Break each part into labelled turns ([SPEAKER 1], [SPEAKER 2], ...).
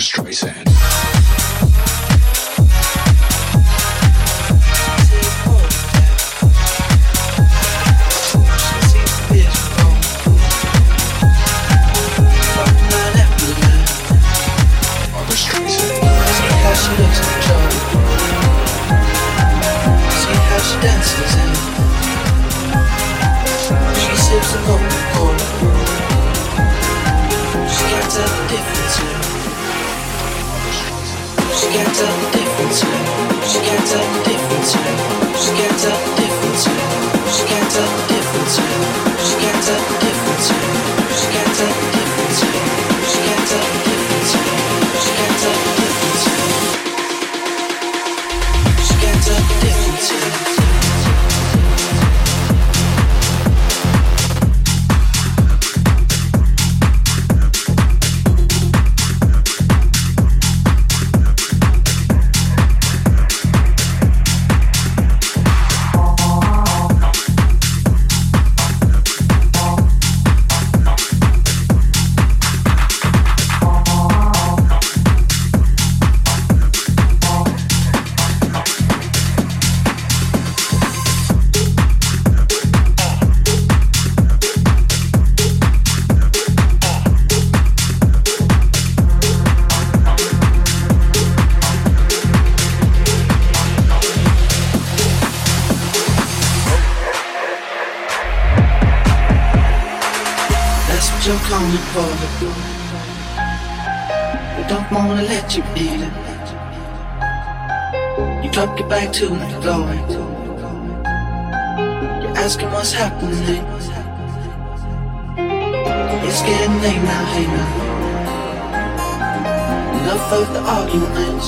[SPEAKER 1] Streisand. drop you back to and glowing. You're asking
[SPEAKER 2] what's happening. It's getting late now, hey now. Enough of the arguments.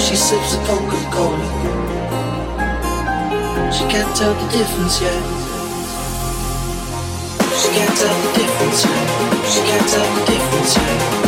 [SPEAKER 2] She sips a Coca Cola. She can't tell the difference yet. She can't tell the difference yet. She can't tell the difference yet.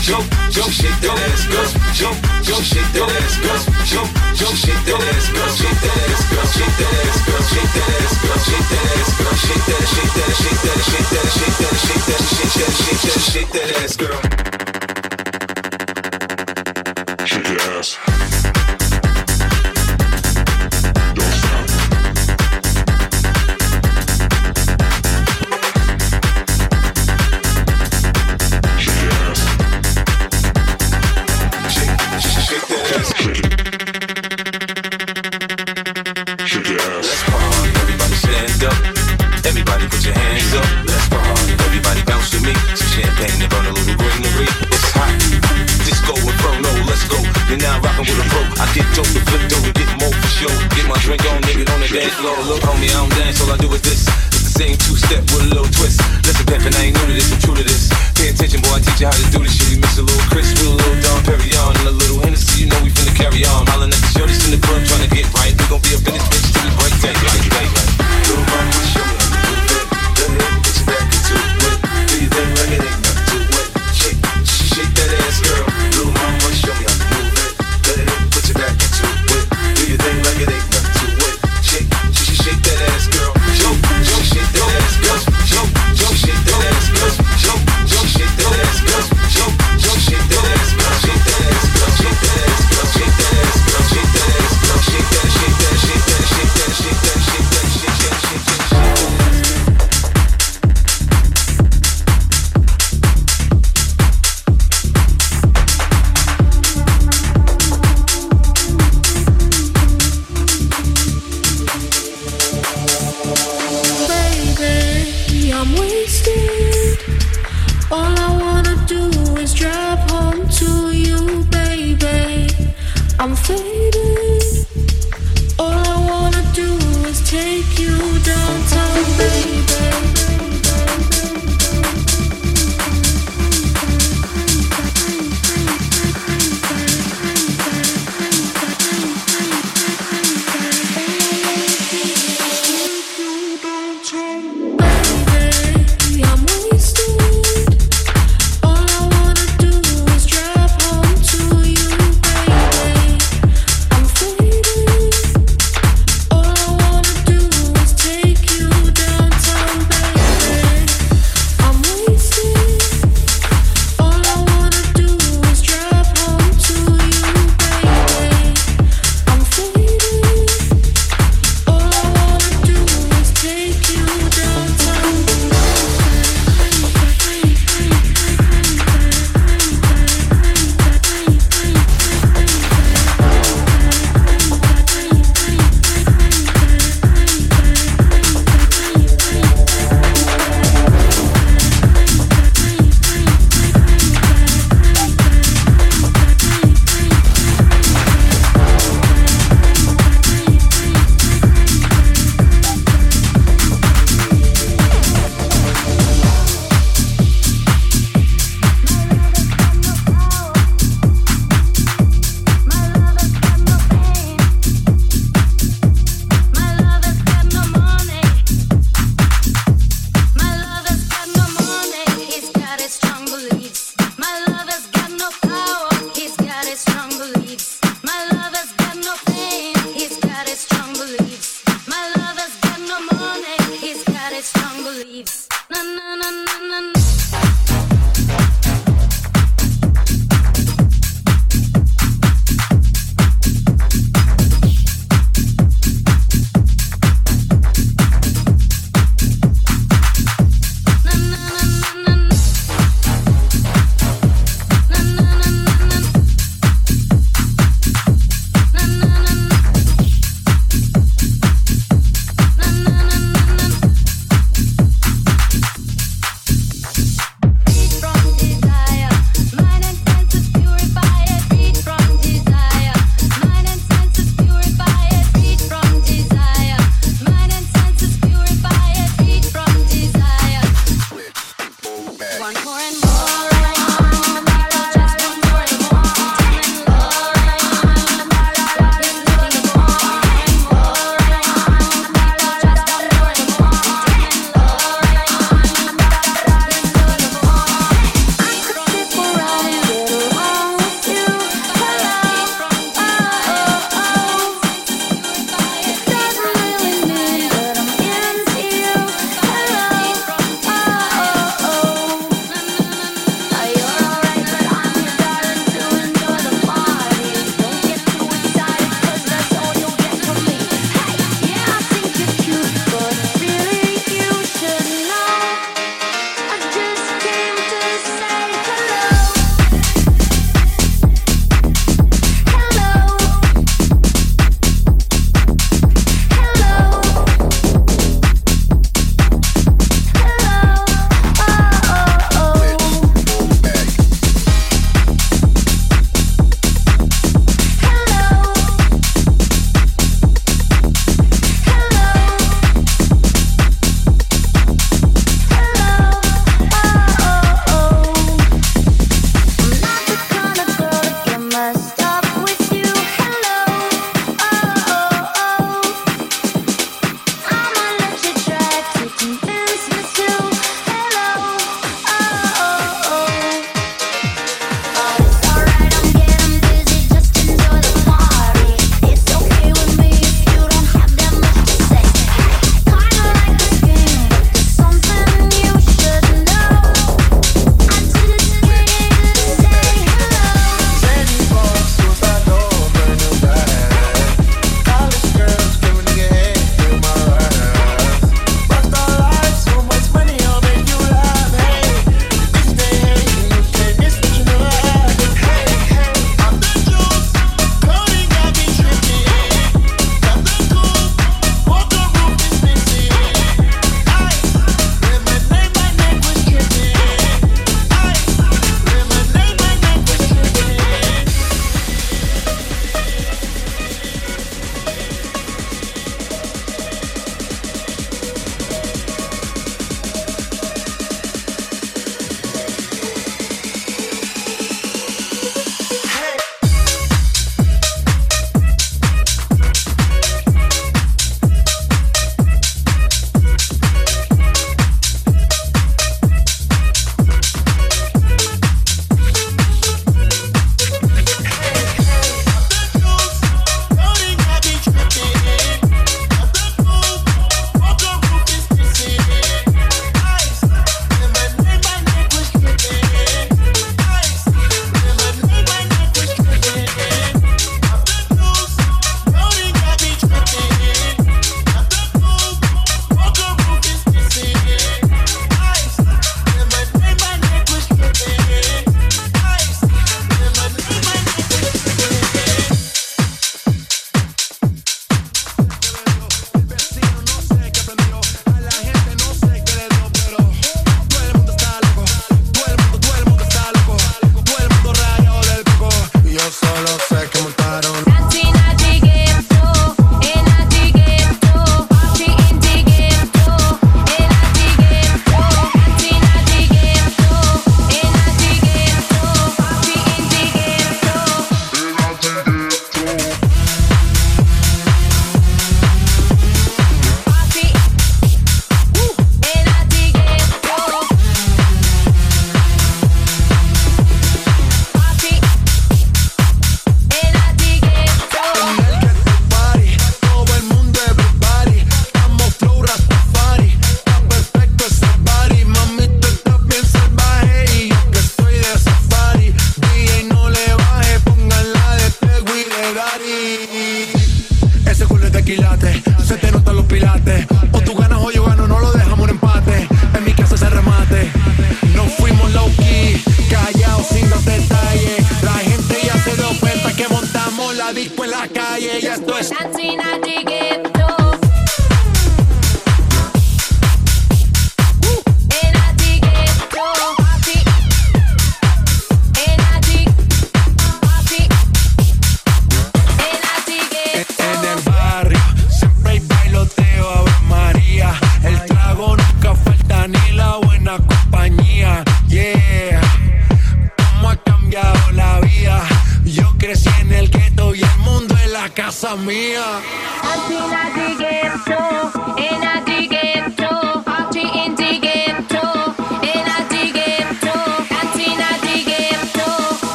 [SPEAKER 2] jump, jump, shake that ass, girl. Jump, jump, shake that ass, girl. Jump, jump, shake that ass, girl. Shake that ass, girl. Shake that ass, girl. Shake that ass, girl. Shake that ass, girl. Shake that, shake that, shake that, shake that, shake that, shake that ass, girl. look homie,
[SPEAKER 3] I don't dance, all I do is this. It's the same two step with a little twist. Listen, Pippin, I ain't new to this, I'm true to this. Pay attention, boy, I teach you how to do this shit. You miss a
[SPEAKER 4] little Chris with a little Dom Pérignon and a little Hennessy, you know we finna carry on. Hollin' at the shorties in the club, trying to get right. We gon' be up in this bitch till we break day, like,
[SPEAKER 5] like, like. Little mama,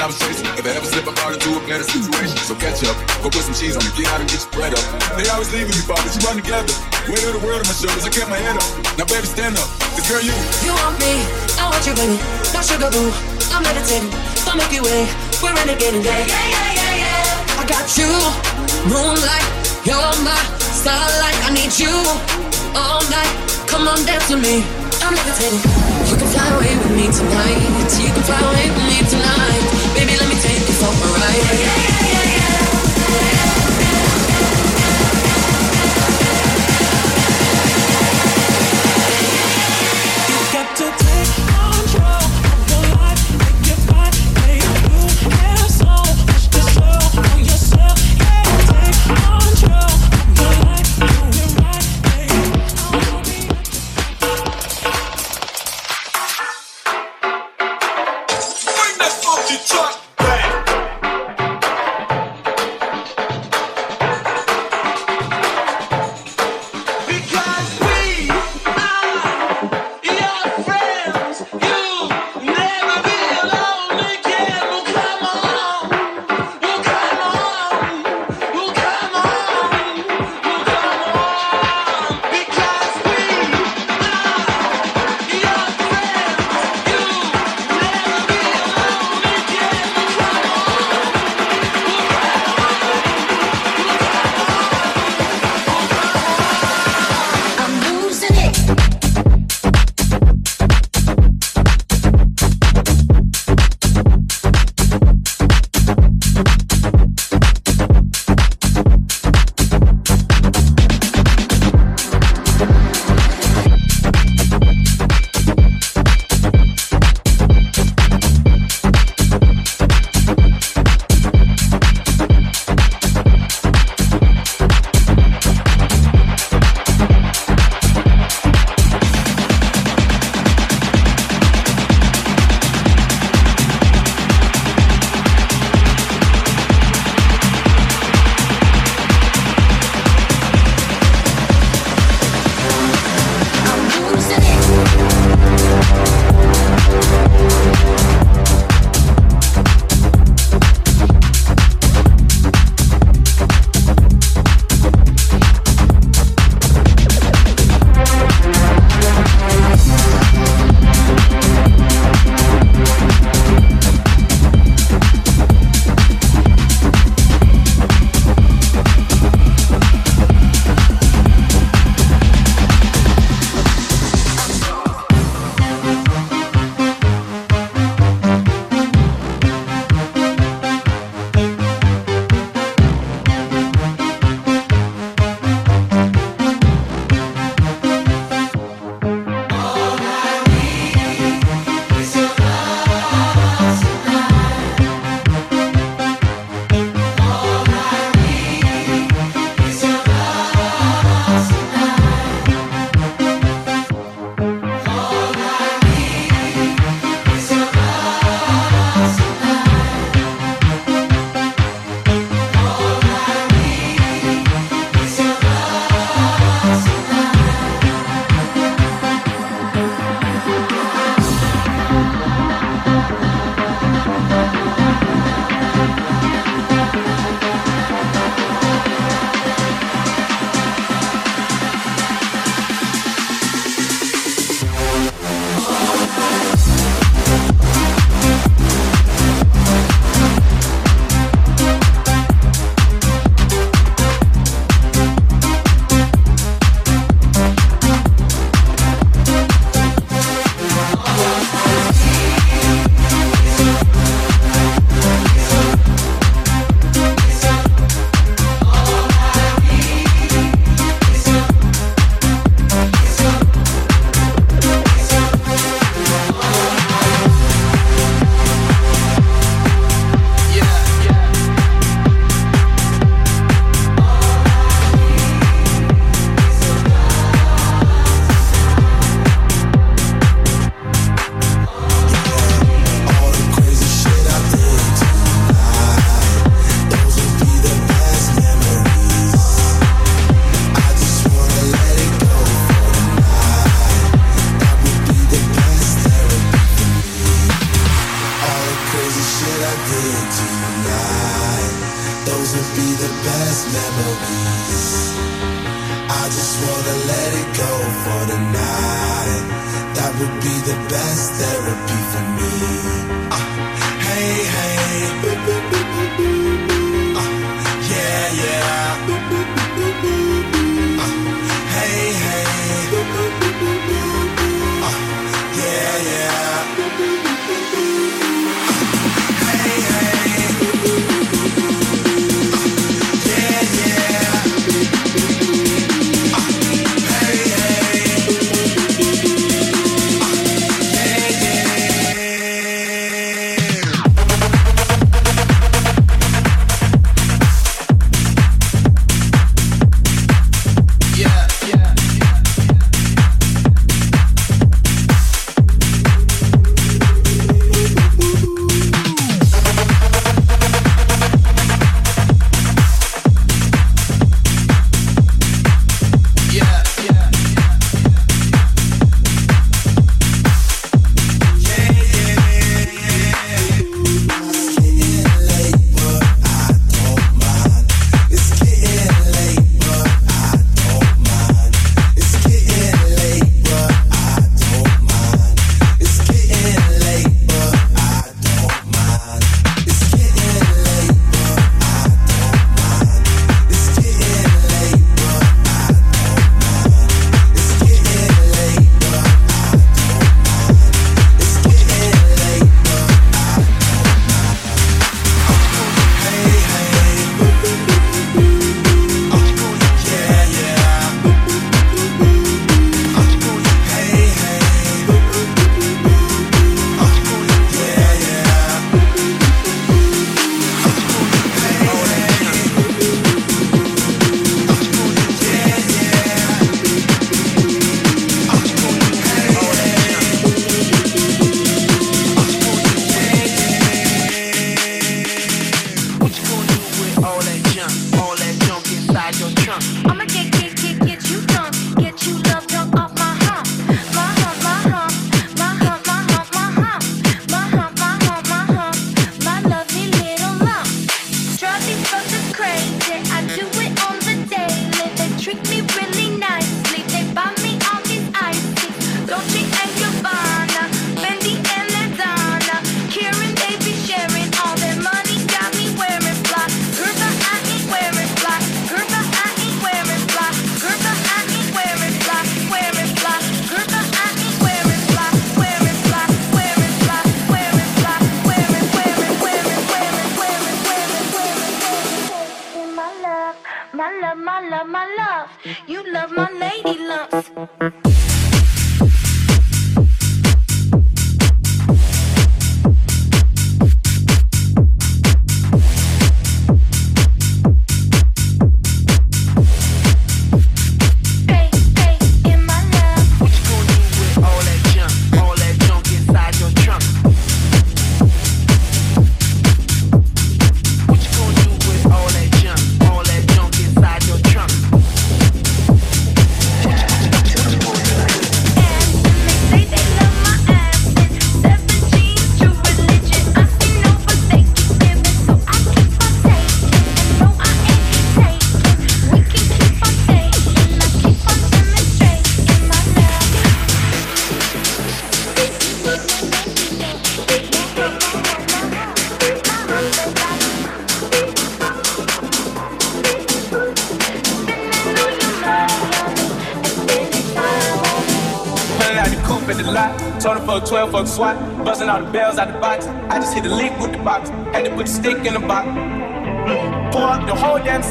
[SPEAKER 5] If I ever slip, I fall into a better situation. So catch up, go put some cheese on me, get out and get your bread up. They always leaving Bob, but you run together. Weight of the world on my shoulders, I kept my head up. Now, baby, stand up. This girl, you.
[SPEAKER 3] You want me, I want you, baby. No sugar boo, I'm meditating. Milky Way, we're renegading, yeah, yeah, yeah, yeah, yeah. I got you, moonlight, you're my starlight. I need you all night. Come on, dance with me. I'm levitating. You can fly away with me tonight. You can fly away with me tonight. Baby, let me take you for a ride.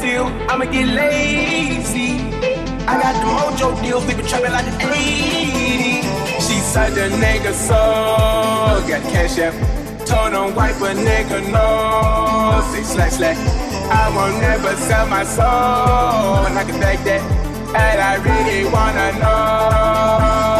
[SPEAKER 1] still,
[SPEAKER 6] I'ma get
[SPEAKER 7] lazy. I got the mojo deals, we been trapping like the 80s. She such a nigga, so got cash app. Told on wipe a nigga, no. Six slash slash. I won't never sell my soul, and I can back that. And I really wanna
[SPEAKER 8] know.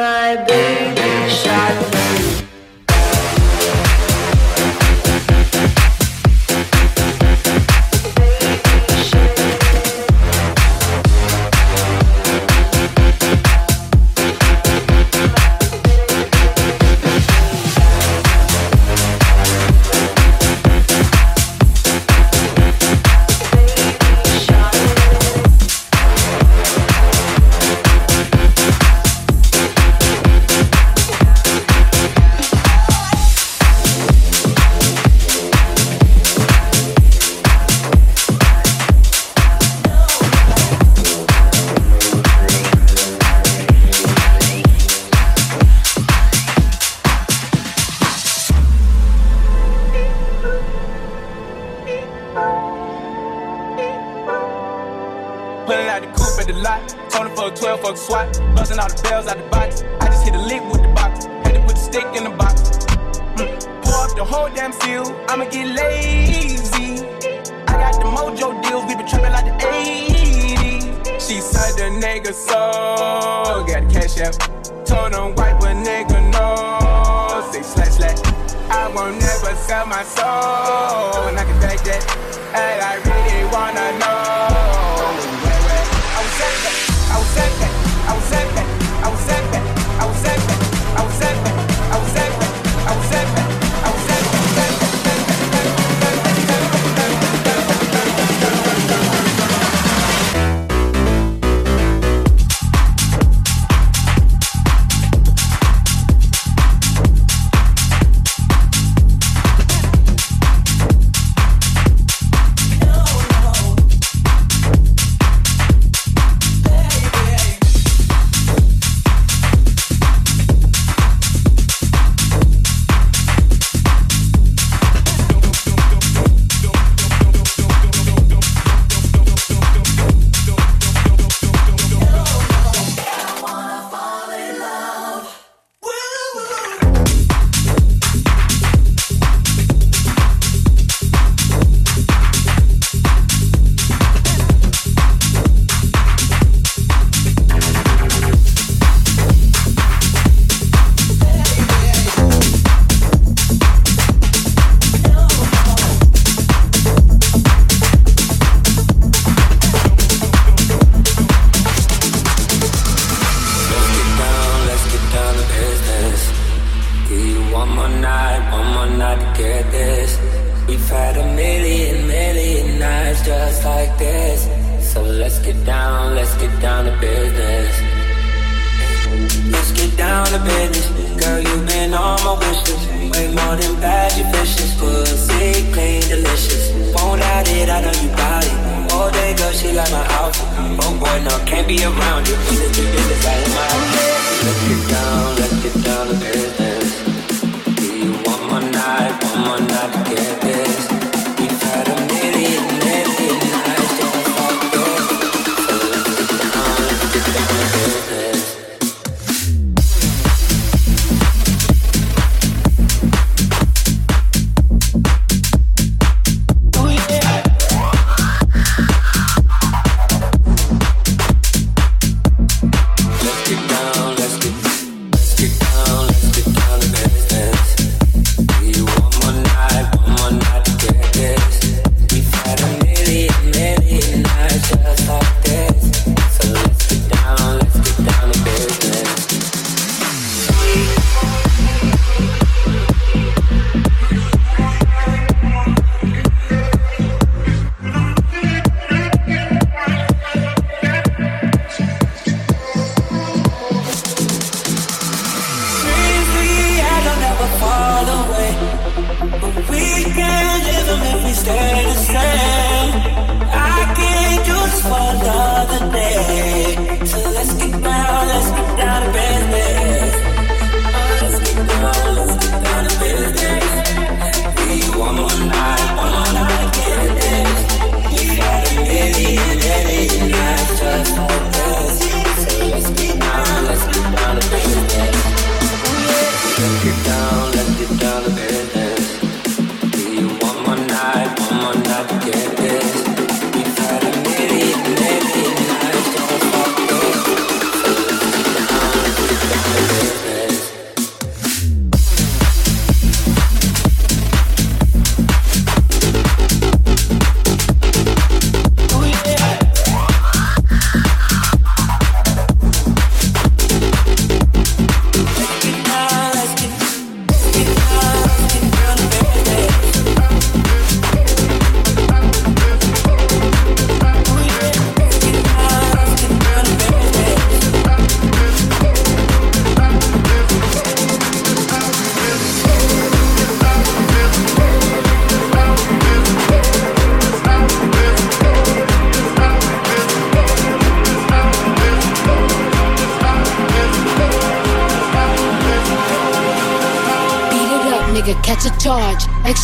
[SPEAKER 8] my baby shot.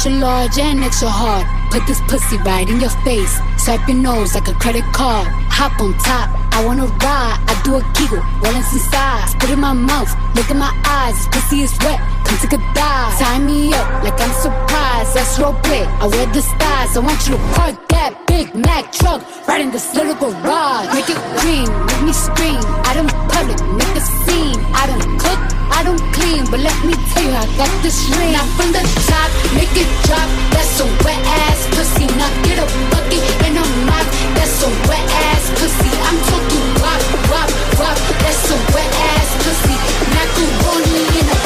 [SPEAKER 9] Extra large and extra hard. Put this pussy right in your face. Swipe your nose like a credit card. Hop on top, I wanna ride. I do a kegel, rollin' inside. Spit in my mouth, look in my eyes. This pussy is wet, come take a dive. Tie me up like I'm surprised. That's role play. I wear the stars. I want you to park that Big Mack truck right in this little garage. Make it green, make me scream. I don't public, make a scene. I don't cook. I don't clean, but let me tell you, I got this ring. Now from the top, make it drop. That's a wet ass pussy. Now get a bucket and a mop. That's a wet ass pussy. I'm talking wop, wop, wop. That's a wet ass pussy. Macaroni in a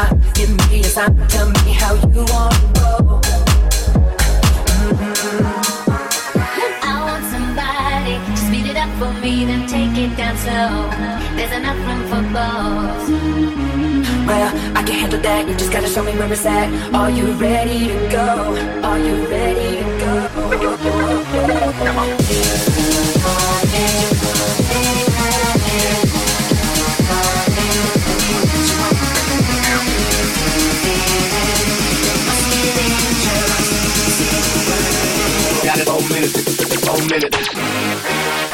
[SPEAKER 10] don't
[SPEAKER 3] time. Give me a sign. Tell me how you want to roll.
[SPEAKER 6] I want somebody to speed it up for me, then take it down slow. There's enough room for both.
[SPEAKER 3] Well, I can handle that. You just gotta show me where it's at. Are you ready to go? Are you ready to go?
[SPEAKER 11] minute.